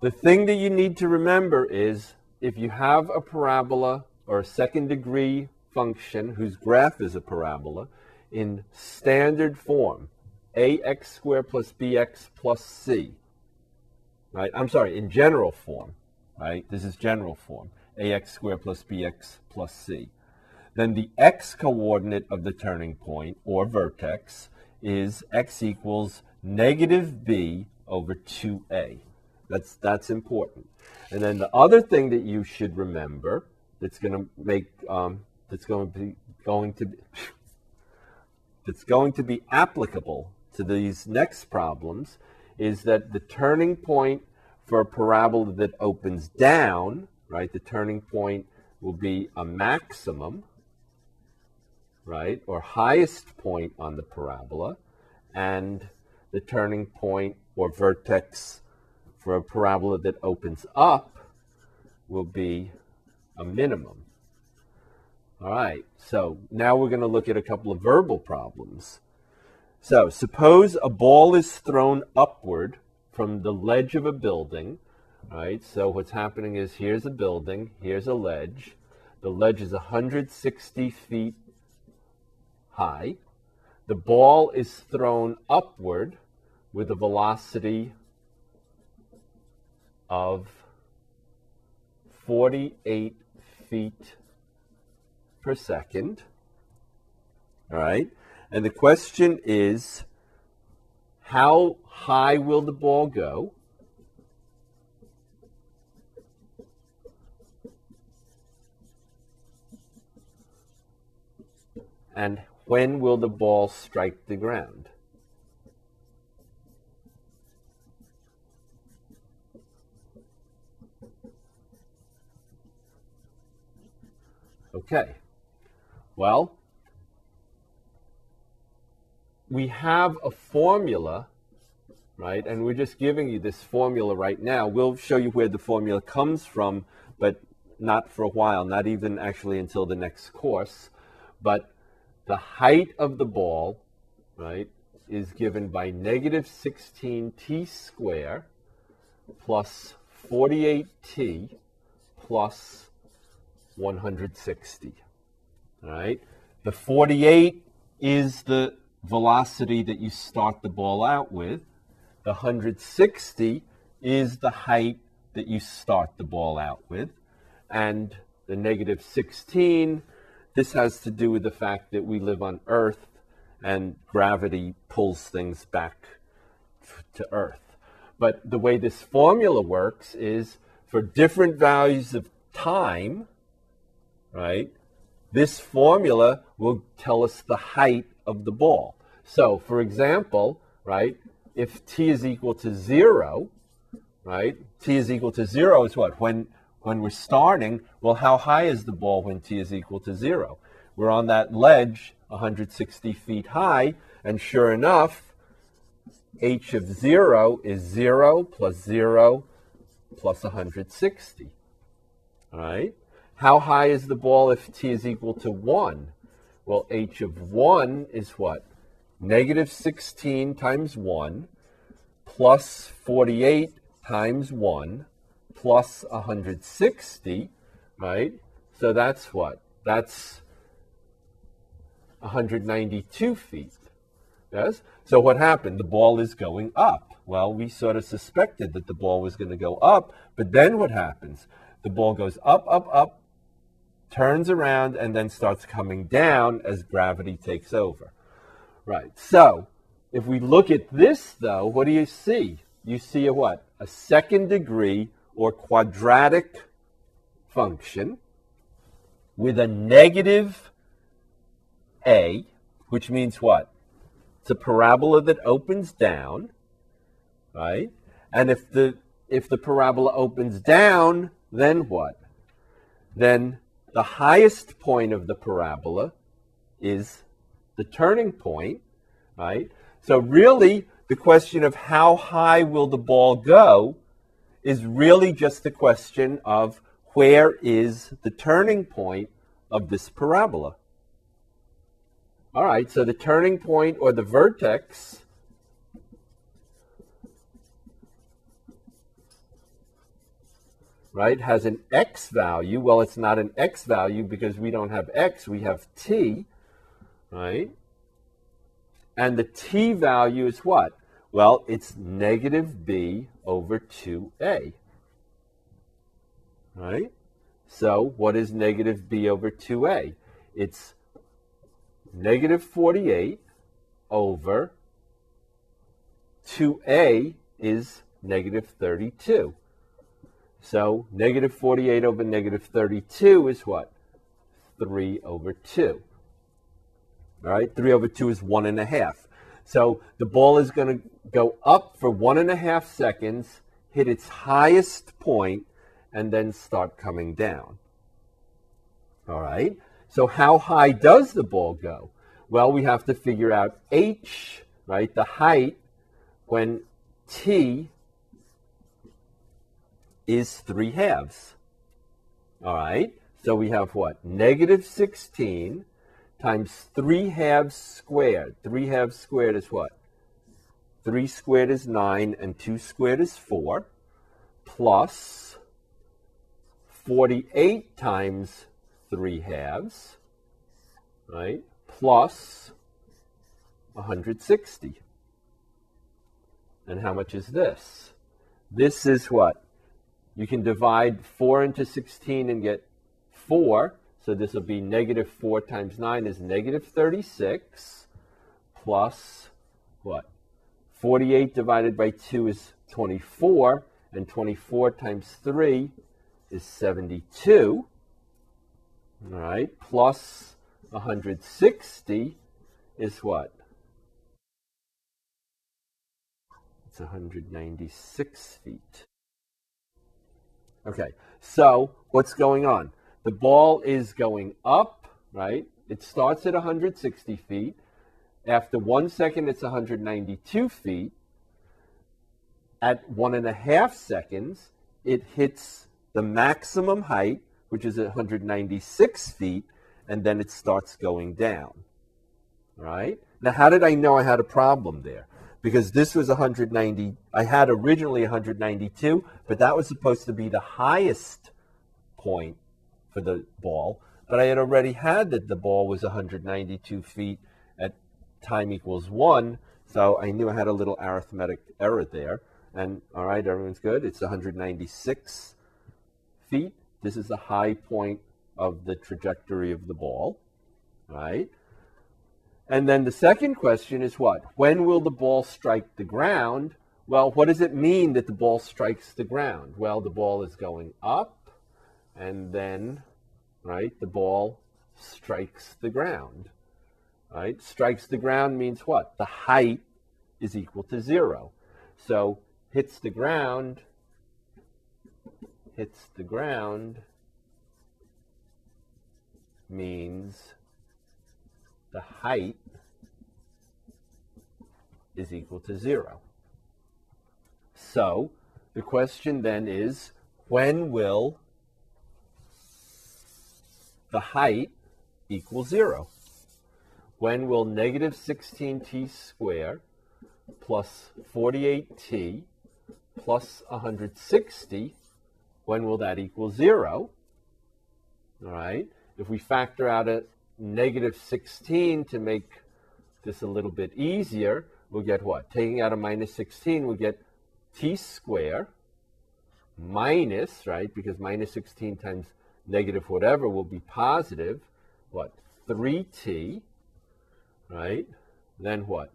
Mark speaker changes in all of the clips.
Speaker 1: The thing that you need to remember is if you have a parabola or a second degree function whose graph is a parabola in standard form, ax squared plus bx plus c, right? I'm sorry, in general form, right? This is general form, ax squared plus bx plus c. Then the x coordinate of the turning point or vertex is x equals negative b over 2a. That's, that's important. And then the other thing that you should remember that's going to make, um, that's going to be, going to be, that's going to be applicable to these next problems is that the turning point for a parabola that opens down, right, the turning point will be a maximum, right, or highest point on the parabola, and the turning point or vertex for a parabola that opens up will be a minimum. All right, so now we're going to look at a couple of verbal problems. So suppose a ball is thrown upward from the ledge of a building, right? So what's happening is here's a building, here's a ledge. The ledge is 160 feet high. The ball is thrown upward with a velocity of 48 feet per second. All right. And the question is how high will the ball go? And when will the ball strike the ground? Okay. Well, we have a formula, right? And we're just giving you this formula right now. We'll show you where the formula comes from, but not for a while, not even actually until the next course. But the height of the ball, right, is given by negative 16t squared plus 48t plus 160. All right. The 48 is the velocity that you start the ball out with. The 160 is the height that you start the ball out with. And the negative 16, this has to do with the fact that we live on Earth and gravity pulls things back to Earth. But the way this formula works is for different values of time, right? This formula will tell us the height of the ball. So, for example, right, if t is equal to zero, right, t is equal to zero is what? When when we're starting, well, how high is the ball when t is equal to zero? We're on that ledge 160 feet high, and sure enough, h of zero is zero plus zero plus 160. All right? How high is the ball if t is equal to 1? Well, h of 1 is what? Negative 16 times 1 plus 48 times 1 plus 160, right? So that's what? That's 192 feet. Yes? So what happened? The ball is going up. Well, we sort of suspected that the ball was going to go up, but then what happens? The ball goes up, up, up, turns around and then starts coming down as gravity takes over. Right. So, if we look at this though, what do you see? You see a what? A second degree or quadratic function with a negative a, which means what? It's a parabola that opens down, right? And if the if the parabola opens down, then what? Then the highest point of the parabola is the turning point, right? So really, the question of how high will the ball go is really just the question of where is the turning point of this parabola. All right, so the turning point or the vertex right, has an x value. Well, it's not an x value because we don't have x, we have t, right? And the t value is what? Well, it's negative b over 2a, right? So what is negative b over 2a? It's negative 48 over 2a is negative 32. So negative 48 over negative 32 is what? 3 over 2. All right, 3 over 2 is 1 and a half. So the ball is going to go up for one and a half seconds, hit its highest point, and then start coming down. All right, so how high does the ball go? Well, we have to figure out h, right, the height when t is 3 halves. All right, so we have what? Negative 16 times 3 halves squared. 3 halves squared is what? 3 squared is 9 and 2 squared is 4 plus 48 times 3 halves, right, plus 160. And how much is this? This is what? You can divide 4 into 16 and get 4. So this will be negative 4 times 9 is negative 36 plus what? 48 divided by 2 is 24. And 24 times 3 is 72. All right. Plus 160 is what? It's 196 feet. Okay, so what's going on? The ball is going up, right? It starts at 160 feet. After one second, it's 192 feet. At one and a half seconds, it hits the maximum height, which is 196 feet, and then it starts going down. Right? Now, how did I know I had a problem there? Because this was 190, I had originally 192, but that was supposed to be the highest point for the ball. But I had already had that the ball was 192 feet at time equals one, so I knew I had a little arithmetic error there. And all right, everyone's good. It's 196 feet. This is the high point of the trajectory of the ball, right? And then the second question is what? When will the ball strike the ground? Well, what does it mean that the ball strikes the ground? Well, the ball is going up, and then, right, the ball strikes the ground. Right? Strikes the ground means what? The height is equal to zero. So hits the ground, hits the ground means the height is equal to zero. So the question then is, when will the height equal zero? When will negative 16t squared plus 48t plus 160, when will that equal zero? All right. If we factor out a negative 16 to make this a little bit easier, we'll get what? Taking out a minus 16, we'll get t squared minus, right, because minus 16 times negative whatever will be positive, what, 3t, right? Then what?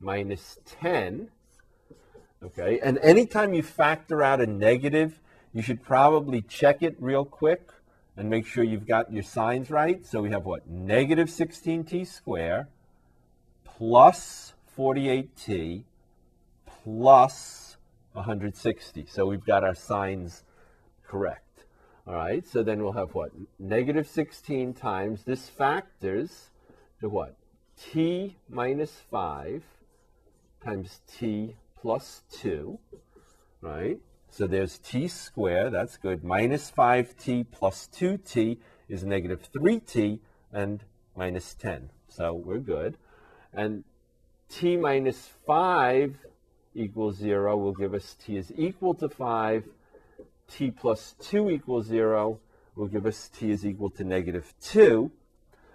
Speaker 1: Minus 10, okay? And anytime you factor out a negative, you should probably check it real quick and make sure you've got your signs right. So we have what? Negative 16t squared plus 48t plus 160. So we've got our signs correct. All right, so then we'll have what? Negative 16 times this factors to what? t minus 5 times t plus 2, right? So there's t squared, that's good. Minus 5t plus 2t is negative 3t and minus 10. So we're good. And t minus 5 equals 0 will give us t is equal to 5. t plus 2 equals 0 will give us t is equal to negative 2.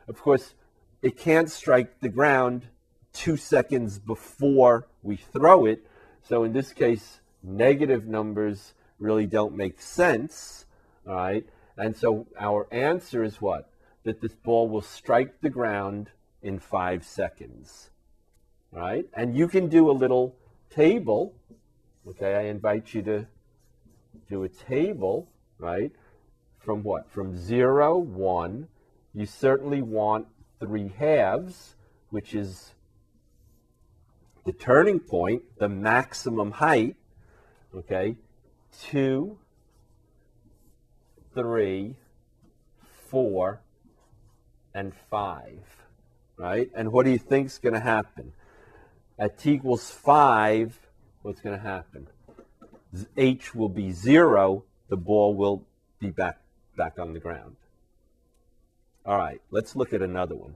Speaker 1: Of course, it can't strike the ground two seconds before we throw it. So in this case, negative numbers really don't make sense. Right. And so our answer is what? That this ball will strike the ground in five seconds. Right? And you can do a little table. Okay, I invite you to do a table, right? From what? From zero, one. You certainly want three halves, which is the turning point, the maximum height, okay? Two, three, four, and five, right? And what do you think is going to happen? At t equals five, what's going to happen? h will be zero. The ball will be back back on the ground. All right, let's look at another one.